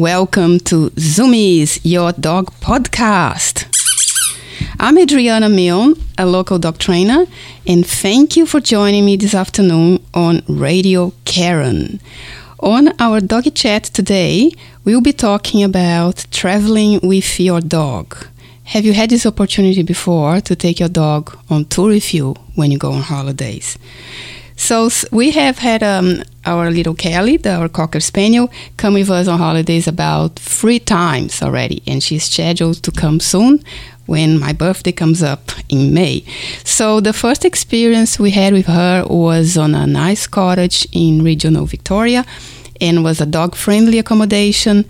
Welcome to Zoomies, your dog podcast. I'm Adriana Milne, a local dog trainer, and thank you for joining me this afternoon on Radio Karen. On our doggy chat today, we'll be talking about traveling with your dog. Have you had this opportunity before to take your dog on tour with you when you go on holidays? So we have had um, our little Kelly, the, our Cocker Spaniel, come with us on holidays about three times already, and she's scheduled to come soon when my birthday comes up in May. So the first experience we had with her was on a nice cottage in regional Victoria and was a dog friendly accommodation.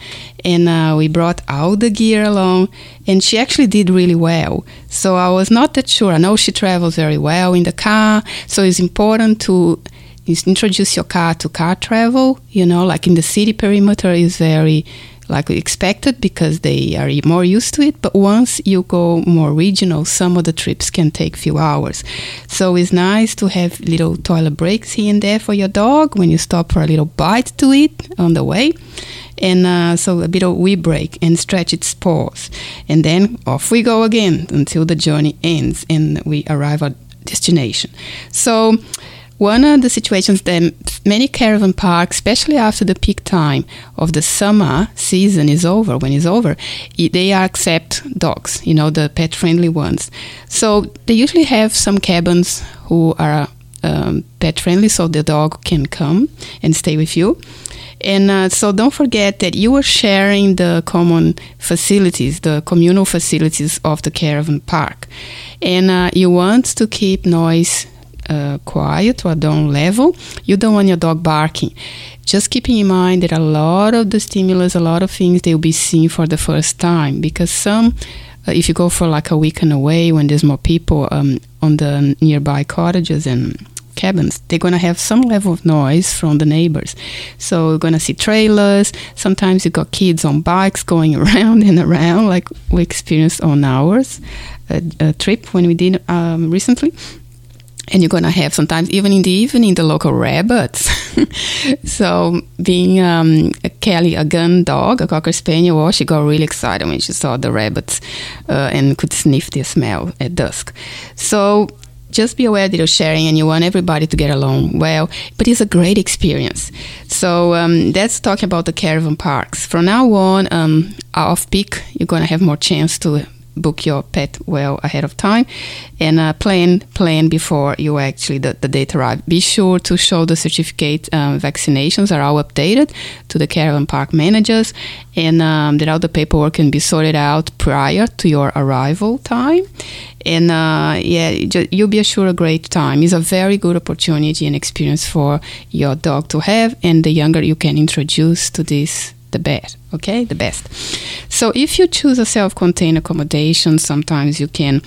And uh, we brought all the gear along and she actually did really well. So i was not that sure. I know she travels very well in the car. So it's important to introduce your car to car travel you know like in the city perimeter is very like expected because they are more used to it. But once you go more regional, some of the trips can take few hours. So it's nice to have little toilet breaks here and there for your dog when you stop for a little bite to eat on the way. And uh, so a bit of wee break and stretch its paws. And then off we go again until the journey ends and we arrive at destination. So one of the situations that many caravan parks, especially after the peak time of the summer season is over, when it's over, they accept dogs, you know, the pet friendly ones. So they usually have some cabins who are um, pet friendly, so the dog can come and stay with you. And uh, so don't forget that you are sharing the common facilities, the communal facilities of the caravan park. And uh, you want to keep noise uh, quiet or down level, you don't want your dog barking. Just keeping in mind that a lot of the stimulus, a lot of things they'll be seeing for the first time because some. Uh, if you go for like a weekend away when there's more people um, on the nearby cottages and cabins, they're going to have some level of noise from the neighbors. So you're going to see trailers. Sometimes you got kids on bikes going around and around, like we experienced on ours a, a trip when we did um, recently and you're to have sometimes even in the evening the local rabbits. So being um, a kelly a gun dog a cocker spaniel well, she got really excited when she saw the rabbits uh, and could sniff the smell at dusk. So just be aware that you're sharing and you want everybody to get along well but it's a great experience. So um, that's talking about the caravan parks. From now on um, off peak you're going to have more chance to book your pet well ahead of time. And uh, plan plan before you actually the, the date arrive. Be sure to show the certificate um, vaccinations are all updated to the caravan park managers. And um, that all the paperwork can be sorted out prior to your arrival time. And uh, yeah you'll be assured a great time. It's a very good opportunity and experience for your dog to have and the younger you can introduce to this the best okay? The best. So if you choose a self-contained accommodation sometimes you can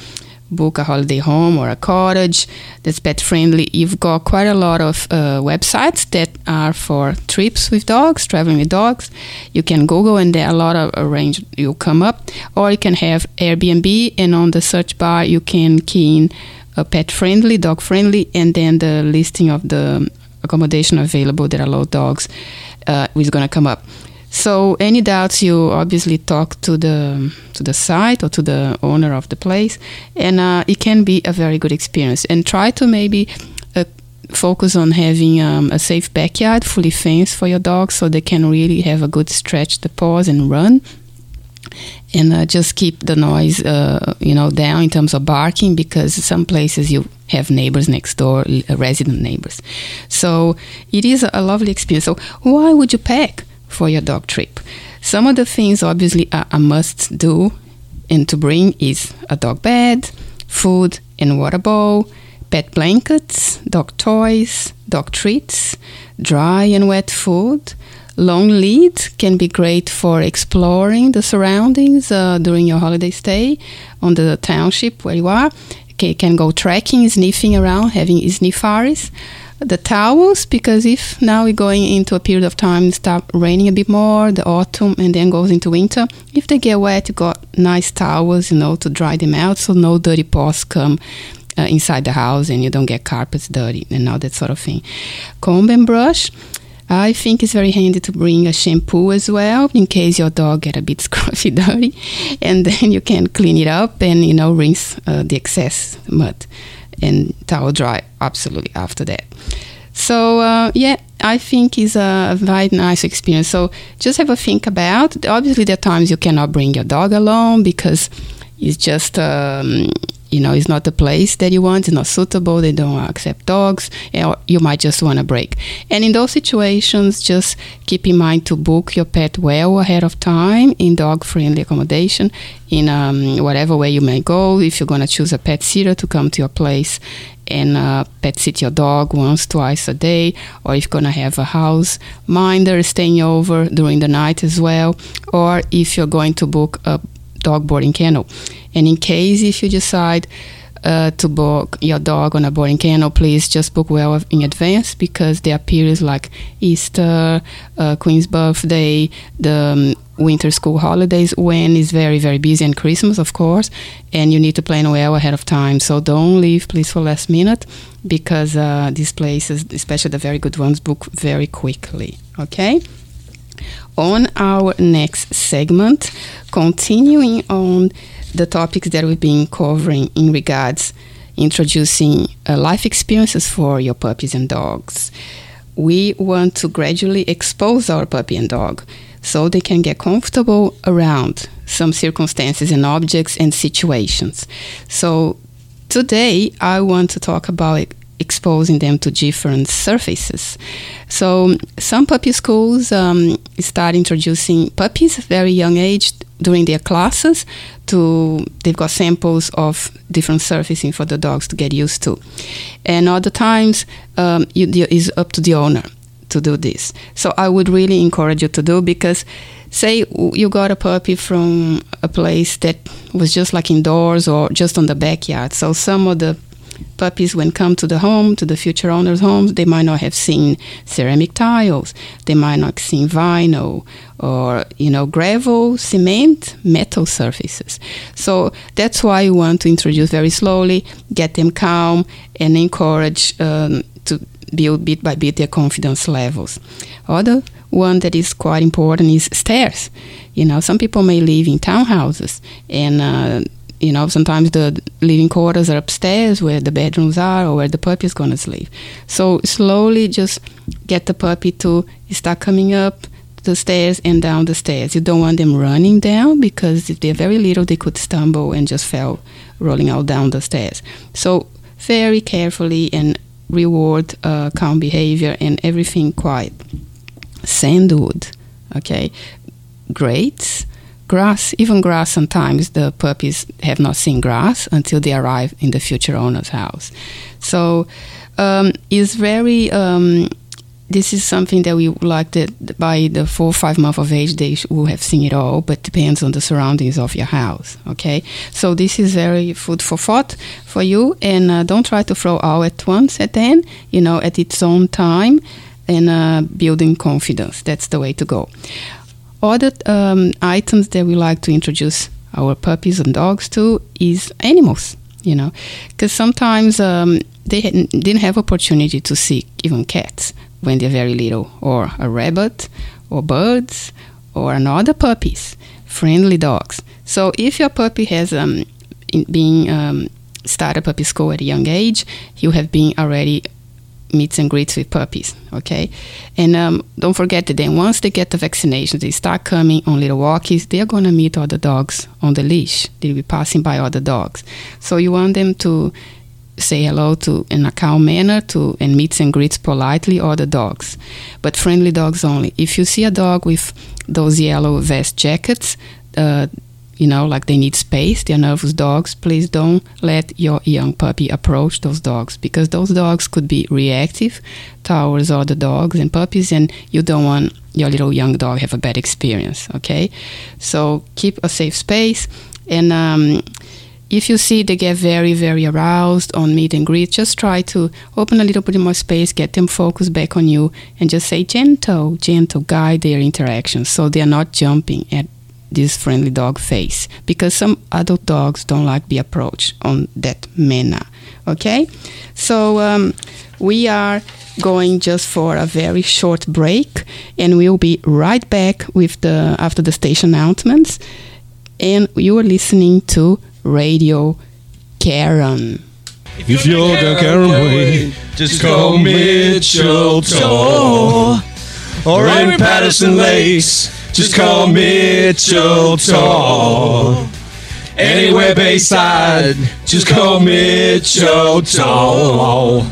book a holiday home or a cottage that's pet friendly. You've got quite a lot of uh, websites that are for trips with dogs traveling with dogs. You can google and there are a lot of arrange you'll come up. Or you can have airbnb and on the search bar you can key in a pet friendly dog friendly and then the listing of the accommodation available. That allow dogs uh, is going to come up so any doubts, you obviously talk to the to the site or to the owner of the place, and uh, it can be a very good experience. And try to maybe uh, focus on having um, a safe backyard, fully fenced for your dog, so they can really have a good stretch the paws and run. And uh, just keep the noise, uh, you know, down in terms of barking, because some places you have neighbors next door, resident neighbors. So it is a lovely experience. So why would you pack? For your dog trip. Some of the things obviously are a must do and to bring is a dog bed, food and water bowl, pet blankets, dog toys, dog treats, dry and wet food. Long lead can be great for exploring the surroundings uh, during your holiday stay on the township where you are. You can go trekking, sniffing around, having snifaris the towels because if now we're going into a period of time start raining a bit more the autumn and then goes into winter if they get wet you got nice towels you know to dry them out so no dirty paws come uh, inside the house and you don't get carpets dirty and all that sort of thing comb and brush I think it's very handy to bring a shampoo as well in case your dog get a bit scruffy dirty, and then you can clean it up and you know rinse uh, the excess mud and towel dry absolutely after that. So uh, yeah, I think it's a very nice experience. So just have a think about. Obviously, there are times you cannot bring your dog along because it's just um, you know it's not the place that you want it's not suitable they don't accept dogs or you might just want a break. And in those situations just keep in mind to book your pet well ahead of time in dog friendly accommodation in um, whatever way you may go. If you're going to choose a pet sitter to come to your place and uh, pet sit your dog once twice a day or if you're going to have a house minder staying over during the night as well or if you're going to book a dog boarding kennel. And in case if you decide uh, to book your dog on a boarding kennel, please just book well in advance because there are periods like Easter, uh, Queen's birthday, the um, winter school holidays when it's very, very busy, and Christmas, of course, and you need to plan well ahead of time. So don't leave, please, for last minute because uh, these places, especially the very good ones, book very quickly. Okay? On our next segment, continuing on the topics that we've been covering in regards introducing uh, life experiences for your puppies and dogs. We want to gradually expose our puppy and dog so they can get comfortable around some circumstances and objects and situations. So today I want to talk about exposing them to different surfaces. So some puppy schools um, start introducing puppies at very young age during their classes to they've got samples of different surfacing for the dogs to get used to. And other times um, it's up to the owner to do this. So i would really encourage you to do because say you got a puppy from a place that was just like indoors or just on the backyard. So some of the puppies when come to the home to the future owners homes they might not have seen ceramic tiles. They might not have seen vinyl or you know gravel cement metal surfaces. So that's why you want to introduce very slowly get them calm and encourage um, to build bit by bit their confidence levels. Other one that is quite important is stairs. You know some people may live in townhouses and uh, you know, sometimes the living quarters are upstairs where the bedrooms are or where the puppy is going to sleep. So slowly just get the puppy to start coming up the stairs and down the stairs. You don't want them running down because if they're very little, they could stumble and just fell rolling out down the stairs. So very carefully and reward uh, calm behavior and everything quiet. Sandwood, okay, grates grass, even grass, sometimes the puppies have not seen grass until they arrive in the future owner's house. So um, it's very. Um, this is something that we like that by the four or five month of age they will have seen it all, but depends on the surroundings of your house. Okay, so this is very food for thought for you, and uh, don't try to throw all at once at then. You know, at its own time, and uh, building confidence. That's the way to go other um, items that we like to introduce our puppies and dogs to is animals you know. Because sometimes um, they didn't have opportunity to see even cats when they're very little or a rabbit or birds or another puppies friendly dogs. So if your puppy has um, been um, started puppy school at a young age you have been already meets and greets with puppies. Okay, and um, don't forget that then once they get the vaccinations, they start coming on little walkies. They are gonna meet other dogs on the leash. They'll be passing by other dogs. So you want them to say hello to in a calm manner to and meets and greets politely other dogs, but friendly dogs only. If you see a dog with those yellow vest jackets. Uh, you know, like they need space, they're nervous dogs, please don't let your young puppy approach those dogs because those dogs could be reactive towards other dogs and puppies, and you don't want your little young dog have a bad experience. Okay, so keep a safe space, and um, if you see they get very very aroused on meet and greet, just try to open a little bit more space, get them focused back on you, and just say gentle, gentle, guide their interactions so they are not jumping at this friendly dog face because some adult dogs don't like be approached on that manner okay so um, we are going just for a very short break, and we'll be right back with the after the station announcements. And you are listening to Radio Karen. If you're the Karen way, just call me Mitchell Tor. Or in Patterson Lakes, just call Mitchell Tor. Anywhere Bayside, just call Mitchell Tor.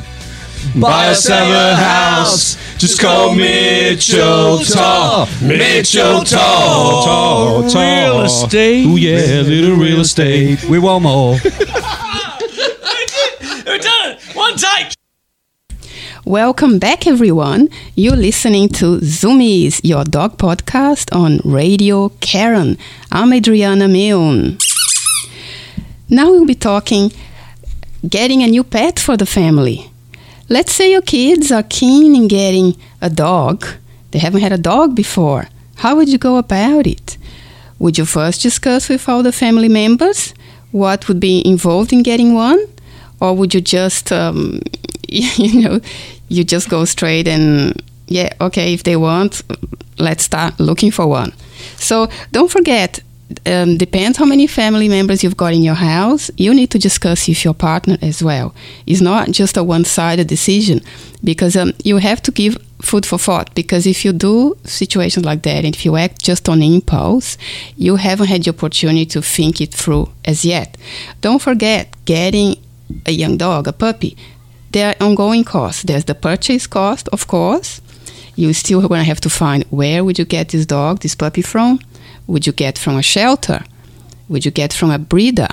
Buy or sell house, just call Mitchell Tor. Mitchell Tor. Tor, Tor. Real estate. Ooh yeah, little real estate. We want more. We're done. One take. Welcome back, everyone. You're listening to Zoomies, your dog podcast on Radio Karen. I'm Adriana Milne. Now we'll be talking getting a new pet for the family. Let's say your kids are keen in getting a dog. They haven't had a dog before. How would you go about it? Would you first discuss with all the family members what would be involved in getting one? Or would you just, um, you know, you just go straight and, yeah, okay, if they want, let's start looking for one. So don't forget, um, depends how many family members you've got in your house. You need to discuss with your partner as well. It's not just a one-sided decision because um, you have to give food for thought. Because if you do situations like that, and if you act just on impulse, you haven't had the opportunity to think it through as yet. Don't forget getting a young dog, a puppy. There are ongoing costs. There's the purchase cost, of course. You still going to have to find where would you get this dog, this puppy from would you get from a shelter? Would you get from a breeder?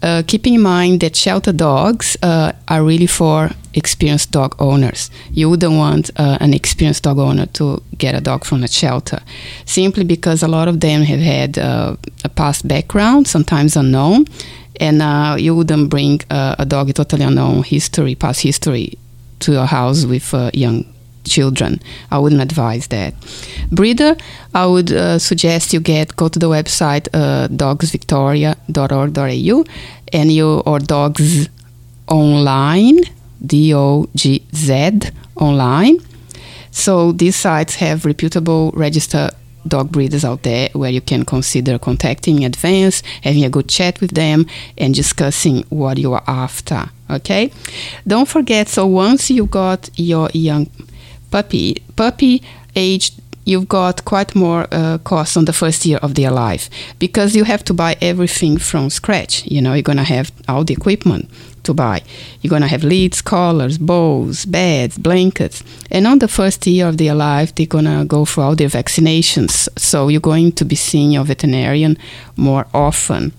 Uh, keeping in mind that shelter dogs uh, are really for experienced dog owners. You wouldn't want uh, an experienced dog owner to get a dog from a shelter, simply because a lot of them have had uh, a past background, sometimes unknown, and uh, you wouldn't bring uh, a dog totally unknown history, past history, to your house with young children. I wouldn't advise that. Breeder, I would uh, suggest you get go to the website uh, dogsvictoria.org.au and you or dogs online D O G Z online. So these sites have reputable registered dog breeders out there where you can consider contacting in advance, having a good chat with them, and discussing what you are after. Okay? Don't forget, so once you got your young puppy puppy age you've got quite more uh, costs on the first year of their life because you have to buy everything from scratch you know you're going to have all the equipment to buy you're going to have leads collars bowls beds blankets and on the first year of their life they're going to go for all their vaccinations so you're going to be seeing your veterinarian more often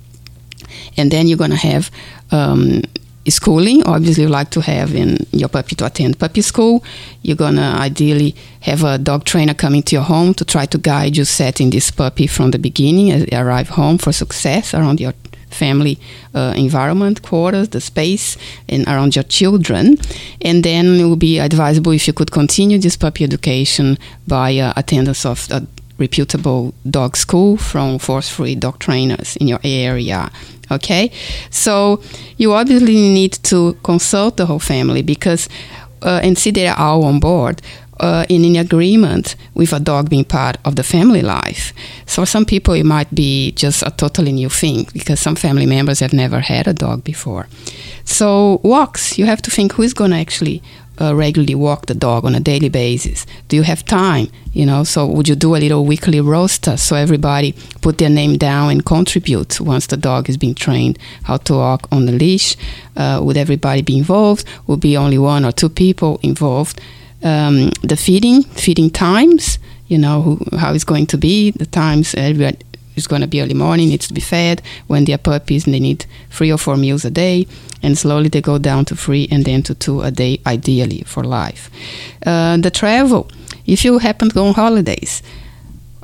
and then you're going to have um, schooling. Obviously, you like to have in your puppy to attend puppy school. You're gonna ideally have a dog trainer coming to your home to try to guide you setting this puppy from the beginning arrive home for success around your family uh, environment, quarters, the space, and around your children. And then it would be advisable if you could continue this puppy education by uh, attendance of a reputable dog school from force-free dog trainers in your area okay so you obviously need to consult the whole family because uh, and see they're all on board uh, in an agreement with a dog being part of the family life. So, for some people, it might be just a totally new thing because some family members have never had a dog before. So, walks, you have to think who's going to actually uh, regularly walk the dog on a daily basis? Do you have time? You know, so would you do a little weekly roster so everybody put their name down and contribute once the dog is being trained how to walk on the leash? Uh, would everybody be involved? Would be only one or two people involved? Um, the feeding, feeding times, you know, who, how it's going to be, the times everybody it's going to be early morning, needs to be fed. When they're puppies, and they need three or four meals a day. And slowly they go down to three and then to two a day, ideally, for life. Uh, the travel, if you happen to go on holidays,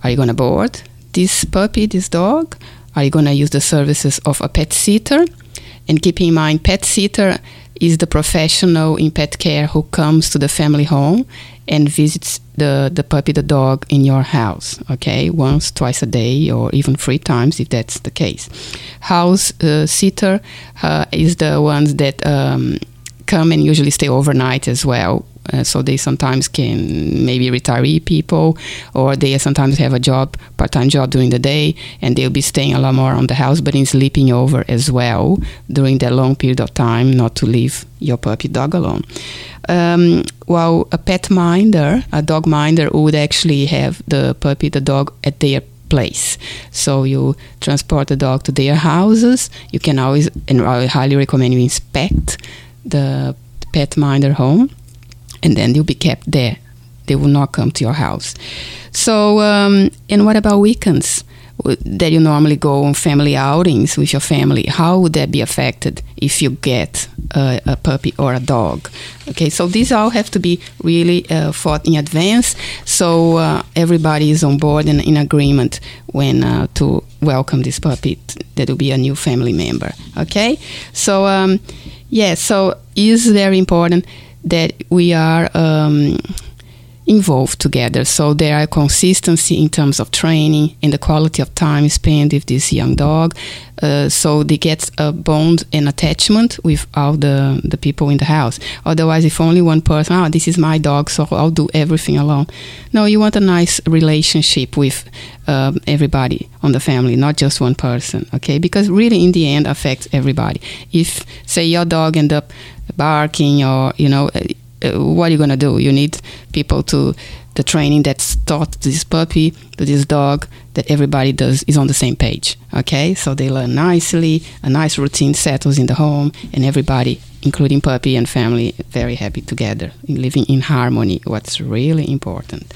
are you going to board this puppy, this dog? Are you going to use the services of a pet sitter? And keep in mind, pet sitter is the professional in pet care who comes to the family home and visits the, the puppy, the dog in your house, okay, once, twice a day, or even three times if that's the case. House uh, sitter uh, is the ones that um, come and usually stay overnight as well Uh, so they sometimes can maybe retiree people, or they sometimes have a job, part-time job during the day, and they'll be staying a lot more on the house, but in sleeping over as well during that long period of time, not to leave your puppy dog alone. Um, while a pet minder, a dog minder, would actually have the puppy, the dog at their place. So you transport the dog to their houses. You can always, and I highly recommend you inspect the pet minder home, and then they'll be kept there. They will not come to your house. So, um, and what about weekends? that you normally go on family outings with your family, how would that be affected if you get a, a puppy or a dog? Okay, so these all have to be really uh, thought in advance, so uh, everybody is on board and in agreement when uh, to welcome this puppy that will be a new family member. Okay, so um, yeah, so is very important that we are. Um, involved together. So there are consistency in terms of training and the quality of time spent with this young dog. Uh, so they get a bond and attachment with all the, the people in the house. Otherwise, if only one person, oh, this is my dog, so I'll do everything alone. No, you want a nice relationship with um, everybody on the family, not just one person, okay? Because really, in the end, affects everybody. If, say, your dog end up barking or, you know, uh, what are you to do? You need people to the training that's taught to this puppy, to this dog, that everybody does is on the same page. Okay, so they learn nicely, a nice routine settles in the home, and everybody, including puppy and family, very happy together, living in harmony. What's really important.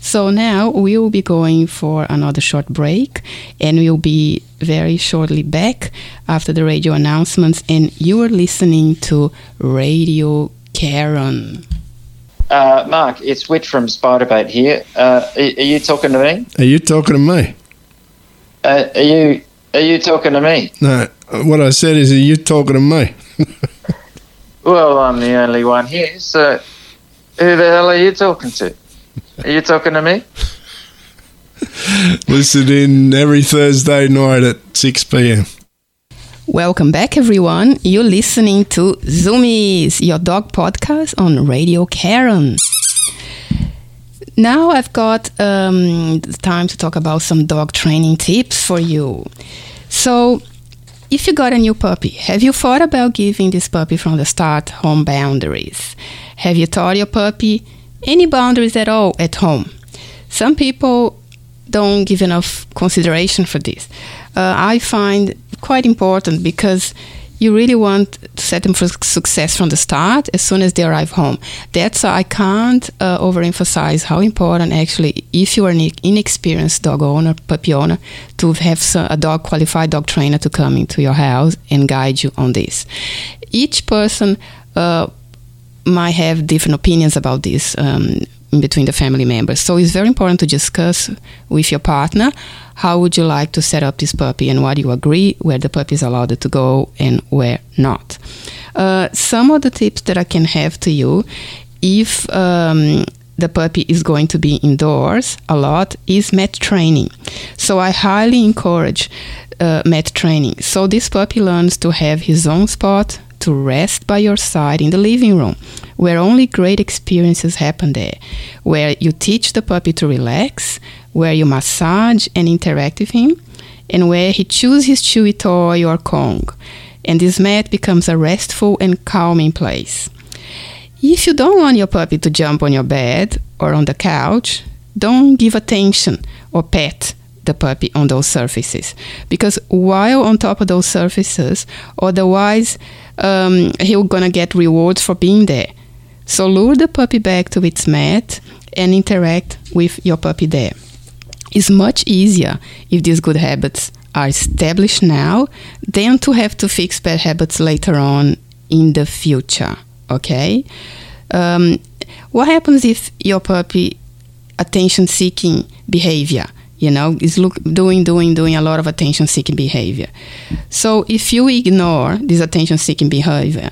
So now we will be going for another short break, and we'll be very shortly back after the radio announcements. And you are listening to Radio Karen. Uh, Mark, it's Whit from Spiderbait here. Uh, are, are, you talking to me? Are you talking to me? Uh, are you Are you talking to me? No. What I said is, are you talking to me? Well, I'm the only one here. So, who the hell are you talking to? Are you talking to me? Listen in every Thursday night at six p.m. Welcome back, everyone. You're listening to Zoomies, your dog podcast on Radio Karen. Now I've got um, time to talk about some dog training tips for you. So, if you got a new puppy, have you thought about giving this puppy from the start home boundaries? Have you taught your puppy any boundaries at all at home? Some people don't give enough consideration for this. Uh, I find quite important because you really want to set them for success from the start as soon as they arrive home. That's why I can't uh, overemphasize how important actually, if you are an inexperienced dog owner, puppy owner, to have a dog qualified dog trainer to come into your house and guide you on this. Each person uh, might have different opinions about this. Um, between the family members. So it's very important to discuss with your partner how would you like to set up this puppy and what you agree where the puppy is allowed to go and where not. Uh, some of the tips that I can have to you if um, the puppy is going to be indoors a lot is mat training. So I highly encourage uh, mat training. So this puppy learns to have his own spot to rest by your side in the living room, where only great experiences happen there, where you teach the puppy to relax, where you massage and interact with him, and where he chews his chewy toy or Kong. And this mat becomes a restful and calming place. If you don't want your puppy to jump on your bed or on the couch, don't give attention or pet the puppy on those surfaces because while on top of those surfaces otherwise um, he's gonna get rewards for being there. So lure the puppy back to its mat and interact with your puppy there. It's much easier if these good habits are established now than to have to fix bad habits later on in the future. Okay? Um, what happens if your puppy attention seeking behavior you know is look doing doing doing a lot of attention seeking behavior. So if you ignore this attention seeking behavior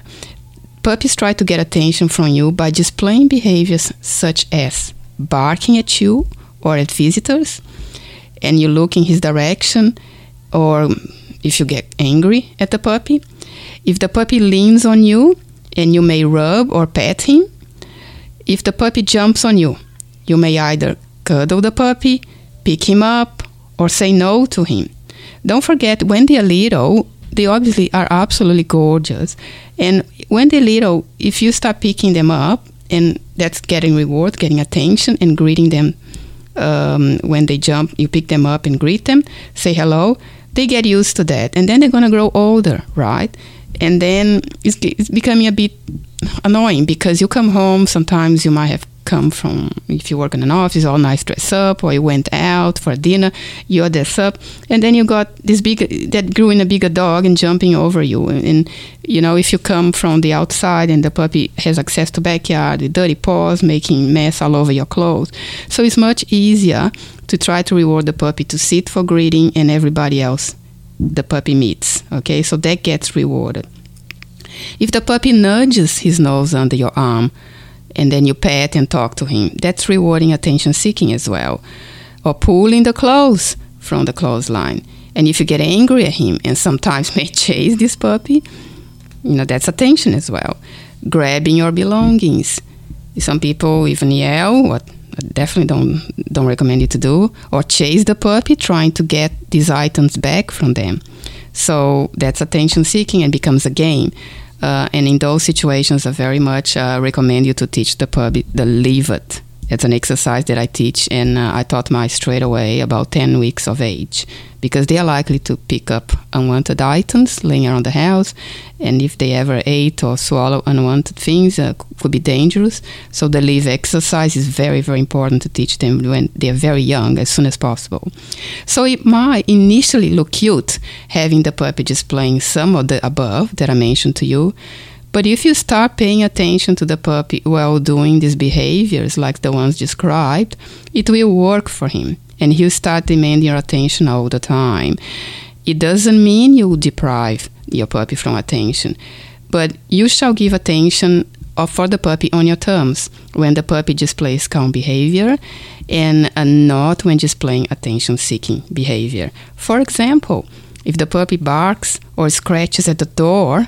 puppies try to get attention from you by displaying behaviors such as barking at you or at visitors and you look in his direction or if you get angry at the puppy. If the puppy leans on you and you may rub or pet him if the puppy jumps on you, you may either cuddle the puppy, pick him up, or say no to him. Don't forget, when they're little, they obviously are absolutely gorgeous. And when they're little, if you start picking them up, and that's getting reward, getting attention, and greeting them um, when they jump, you pick them up and greet them, say hello, they get used to that. And then they're going to grow older, right? And then it's, it's becoming a bit annoying because you come home, sometimes you might have come from if you work in an office all nice dress up or you went out for dinner you're dressed up and then you got this big that grew in a bigger dog and jumping over you. And you know if you come from the outside and the puppy has access to backyard the dirty paws making mess all over your clothes. So it's much easier to try to reward the puppy to sit for greeting and everybody else the puppy meets okay? So that gets rewarded. If the puppy nudges his nose under your arm and then you pet and talk to him. That's rewarding attention seeking as well. Or pulling the clothes from the clothesline. And if you get angry at him and sometimes may chase this puppy, you know, that's attention as well. Grabbing your belongings. Some people even yell, what I definitely don't don't recommend you to do, or chase the puppy trying to get these items back from them. So that's attention seeking and becomes a game. Uh, and in those situations, I very much uh, recommend you to teach the puppy the leave it. It's an exercise that I teach, and uh, I taught my straight away about 10 weeks of age because they are likely to pick up unwanted items laying around the house. And if they ever ate or swallow unwanted things, uh, could be dangerous. So the leave exercise is very, very important to teach them when they're very young, as soon as possible. So it might initially look cute having the puppy just playing some of the above that I mentioned to you. But if you start paying attention to the puppy while doing these behaviors, like the ones described, it will work for him and he'll start demanding your attention all the time. It doesn't mean you deprive your puppy from attention, but you shall give attention for the puppy on your terms when the puppy displays calm behavior and not when displaying attention seeking behavior. For example, if the puppy barks or scratches at the door,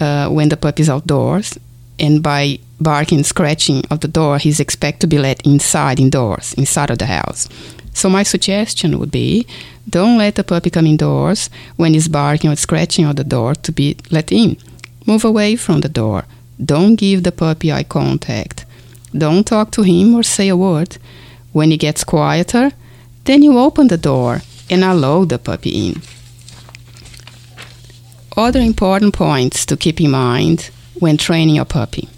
uh, when the puppy is outdoors, and by barking, scratching of the door, he's expected to be let inside, indoors, inside of the house. So my suggestion would be, don't let the puppy come indoors when he's barking or scratching on the door to be let in. Move away from the door. Don't give the puppy eye contact. Don't talk to him or say a word. When he gets quieter, then you open the door and allow the puppy in. Other important points to keep in mind when training your puppy.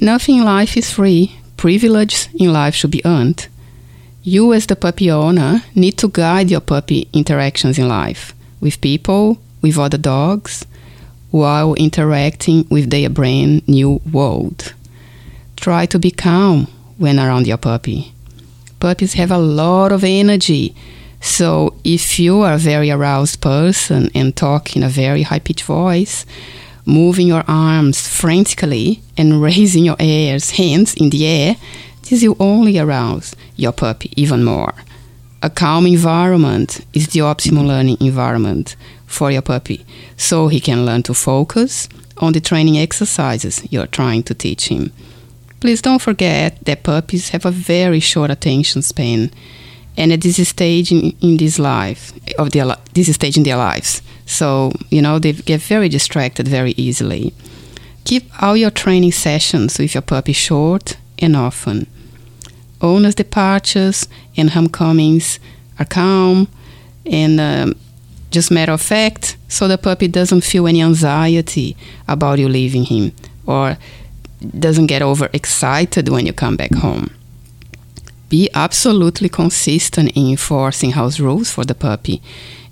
Nothing in life is free. Privileges in life should be earned. You, as the puppy owner, need to guide your puppy interactions in life with people, with other dogs, while interacting with their brand new world. Try to be calm when around your puppy. Puppies have a lot of energy so if you are a very aroused person and talk in a very high pitched voice, moving your arms frantically and raising your ears, hands in the air, this will only arouse your puppy even more. A calm environment is the optimal learning environment for your puppy, so he can learn to focus on the training exercises you're trying to teach him. Please don't forget that puppies have a very short attention span and at this stage in, in this life of their this stage in their lives. So you know they get very distracted very easily. Keep all your training sessions with your puppy short and often. Owners departures and homecomings are calm and um, just matter of fact so the puppy doesn't feel any anxiety about you leaving him or doesn't get overexcited when you come back home be absolutely consistent in enforcing house rules for the puppy.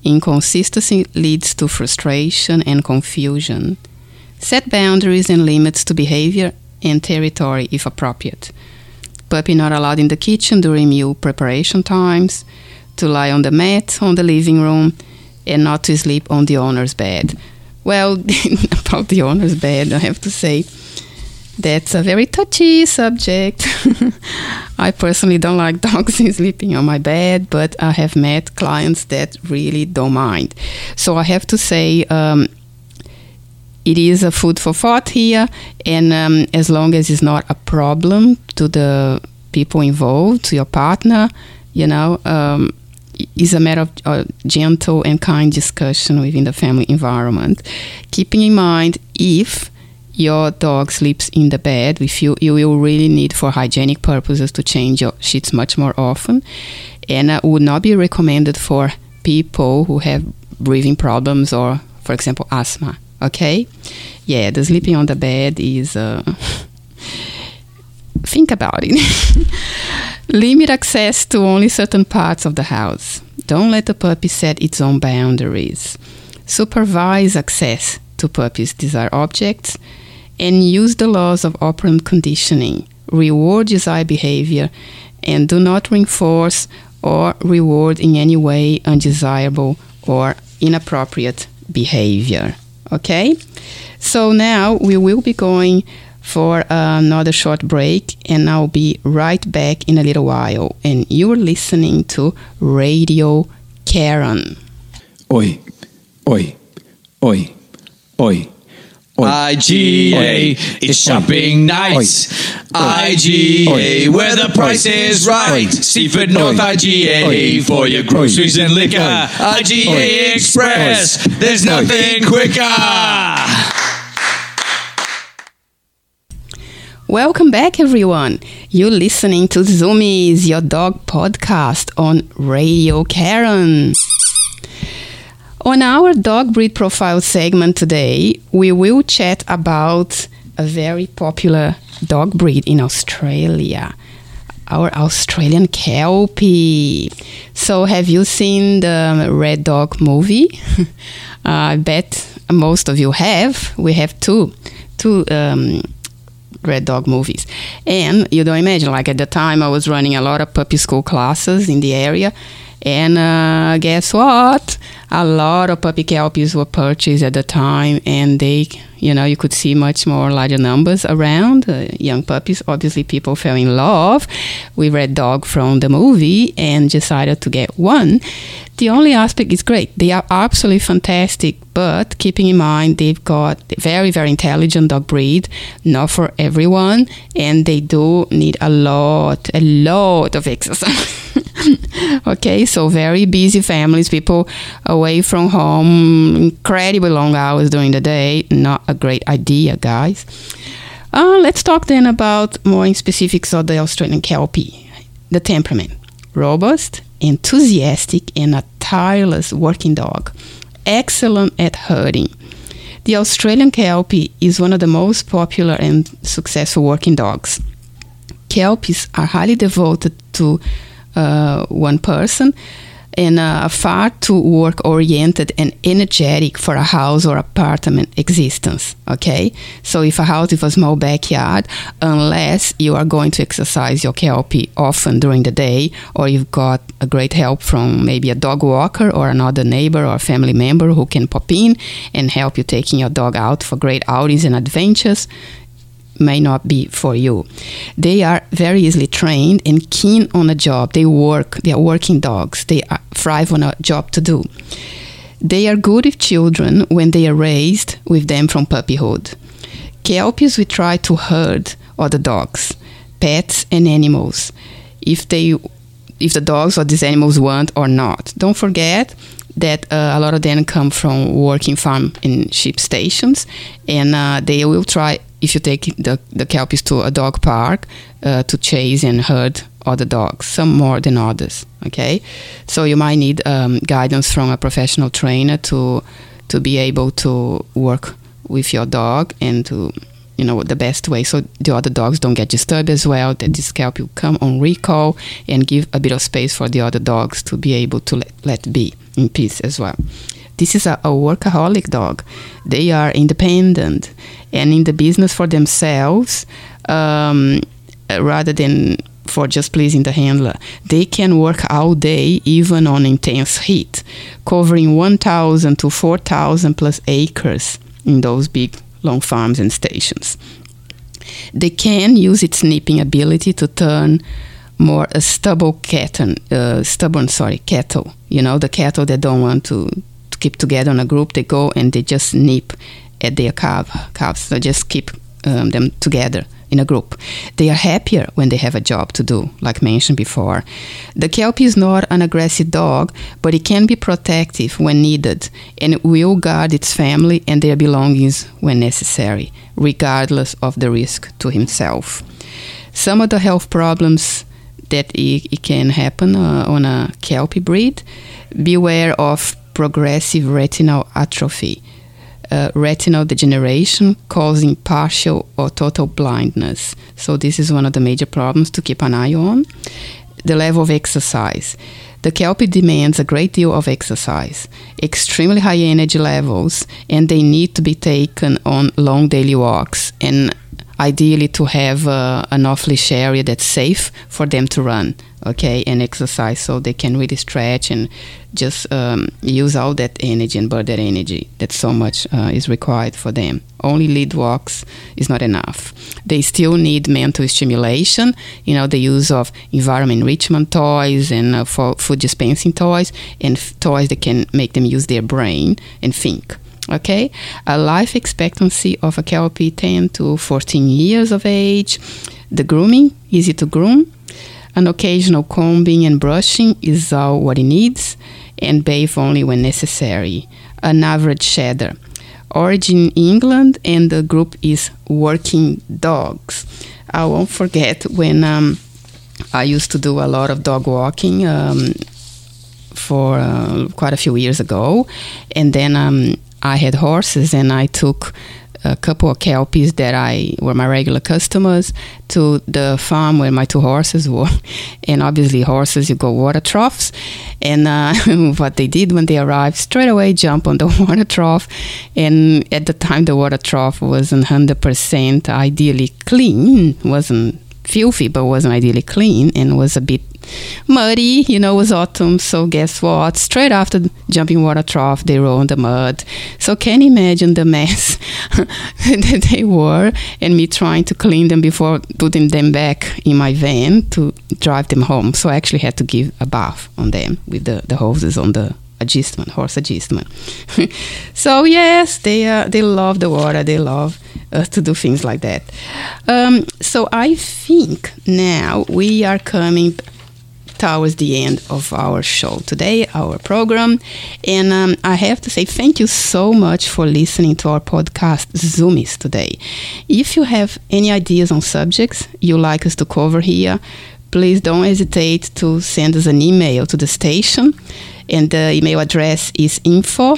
Inconsistency leads to frustration and confusion. Set boundaries and limits to behavior and territory if appropriate. Puppy not allowed in the kitchen during meal preparation times, to lie on the mat on the living room, and not to sleep on the owner's bed. Well, about the owner's bed, I have to say that's a very touchy subject. I personally don't like dogs sleeping on my bed, but I have met clients that really don't mind. So I have to say, um, it is a food for thought here, and um, as long as it's not a problem to the people involved, to your partner, you know, um, it's a matter of uh, gentle and kind discussion within the family environment. Keeping in mind if your dog sleeps in the bed with you, you will really need for hygienic purposes to change your sheets much more often, and uh, would not be recommended for people who have breathing problems or, for example, asthma. Okay, yeah, the sleeping on the bed is. Uh, think about it. Limit access to only certain parts of the house. Don't let the puppy set its own boundaries. Supervise access to puppy's desired objects and use the laws of operant conditioning. Reward desired behavior and do not reinforce or reward in any way undesirable or inappropriate behavior. Okay? So now we will be going for another short break, and I'll be right back in a little while. And you're listening to Radio Karen. Oi, oi, oi, oi. IGA is shopping nights. IGA, where the price is right. Seaford North IGA for your groceries and liquor. IGA Express, there's nothing quicker. Welcome back, everyone. You're listening to Zoomies, your dog podcast on Radio Karen. On our dog breed profile segment today, we will chat about a very popular dog breed in Australia, our Australian Kelpie. So, have you seen the Red Dog movie? I bet most of you have. We have two, two um, Red Dog movies. And you don't imagine, like at the time, I was running a lot of puppy school classes in the area. And uh, guess what? A lot of puppy kelpies were purchased at the time, and they, you know, you could see much more larger numbers around uh, young puppies. Obviously, people fell in love with Red Dog from the movie and decided to get one. The only aspect is great; they are absolutely fantastic. But keeping in mind, they've got very, very intelligent dog breed, not for everyone, and they do need a lot, a lot of exercise. okay, so very busy families, people away from home, incredibly long hours during the day. Not a great idea, guys. Uh, let's talk then about more in specifics of the Australian Kelpie. The temperament robust, enthusiastic, and a tireless working dog. Excellent at herding. The Australian Kelpie is one of the most popular and successful working dogs. Kelpies are highly devoted to one person and uh, far too work oriented and energetic for a house or apartment existence. Okay, so if a house with a small backyard, unless you are going to exercise your kelpie often during the day, or you've got a great help from maybe a dog walker or another neighbor or family member who can pop in and help you taking your dog out for great outings and adventures, may not be for you. They are very easily trained and keen on a job. They work, they are working dogs. They thrive on a job to do. They are good with children when they are raised with them from puppyhood. Kelpies we try to herd other dogs, pets and animals, if they if the dogs or these animals want or not. Don't forget that uh, a lot of them come from working farm and sheep stations, and uh, they will try if you take the, the kelpies to a dog park uh, to chase and herd other dogs, some more than others. Okay, so you might need um, guidance from a professional trainer to to be able to work with your dog and to you know the best way so the other dogs don't get disturbed as well that this kelpie will come on recall and give a bit of space for the other dogs to be able to let, let be in peace as well this is a, a workaholic dog they are independent and in the business for themselves um, rather than for just pleasing the handler. They can work all day, even on intense heat, covering 1,000 to 4,000 plus acres in those big long farms and stations. They can use its nipping ability to turn more a stubborn cattle, uh, stubborn sorry cattle. You know the cattle that don't want to, to keep together in a group. They go and they just nip at their calf, calves. They just keep um, them together in a group. They are happier when they have a job to do, like mentioned before. The Kelpie is not an aggressive dog, but it can be protective when needed and will guard its family and their belongings when necessary, regardless of the risk to himself. Some of the health problems that it, it can happen uh, on a Kelpie breed beware of progressive retinal atrophy uh, retinal degeneration causing partial or total blindness. So, this is one of the major problems to keep an eye on. The level of exercise. The Kelpie demands a great deal of exercise, extremely high energy levels, and they need to be taken on long daily walks and ideally to have uh, an off-leash area that's safe for them to run okay and exercise so they can really stretch and just um, use all that energy and burn that energy that so much uh, is required for them. Only lead walks is not enough. They still need mental stimulation you know the use of environment enrichment toys and uh, for food dispensing toys and f- toys that can make them use their brain and think okay a life expectancy of a kelpie 10 to 14 years of age. The grooming easy to groom. An occasional combing and brushing is all what it needs and bathe only when necessary. An average shedder origin england and the group is working dogs. I won't forget when um, i used to do a lot of dog walking um, for uh, quite a few years ago. And then um, I had horses and I took a couple of kelpies that I were my regular customers to the farm where my two horses were. And obviously, horses, you go water troughs. And uh, what they did when they arrived, straight away jump on the water trough. And at the time, the water trough wasn't 100% ideally clean, wasn't filthy, but wasn't ideally clean and was a bit muddy. You know, it was autumn, so guess what? Straight after jumping water trough, they roll in the mud. So can you imagine the mess that they were, and me trying to clean them before putting them back in my van to drive them home. So I actually had to give a bath on them with the, the hoses on the adjustment, horse adjustment. so yes, they uh, they love the water. They love uh, to do things like that. Um, so I think now we are coming towards the end of our show today, our program. And um, I have to say thank you so much for listening to our podcast, Zoomies, today. If you have any ideas on subjects you like us to cover here, please don't hesitate to send us an email to the station. And the email address is info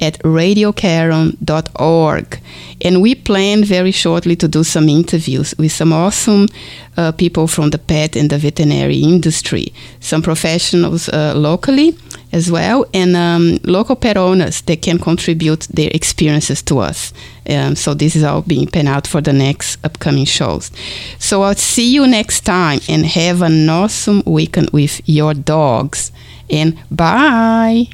at radiocaron.org. And we plan very shortly to do some interviews with some awesome uh, people from the pet and the veterinary industry, some professionals uh, locally as well, and um, local pet owners that can contribute their experiences to us. Um, so this is all being penned out for the next upcoming shows. So I'll see you next time and have an awesome weekend with your dogs. And bye.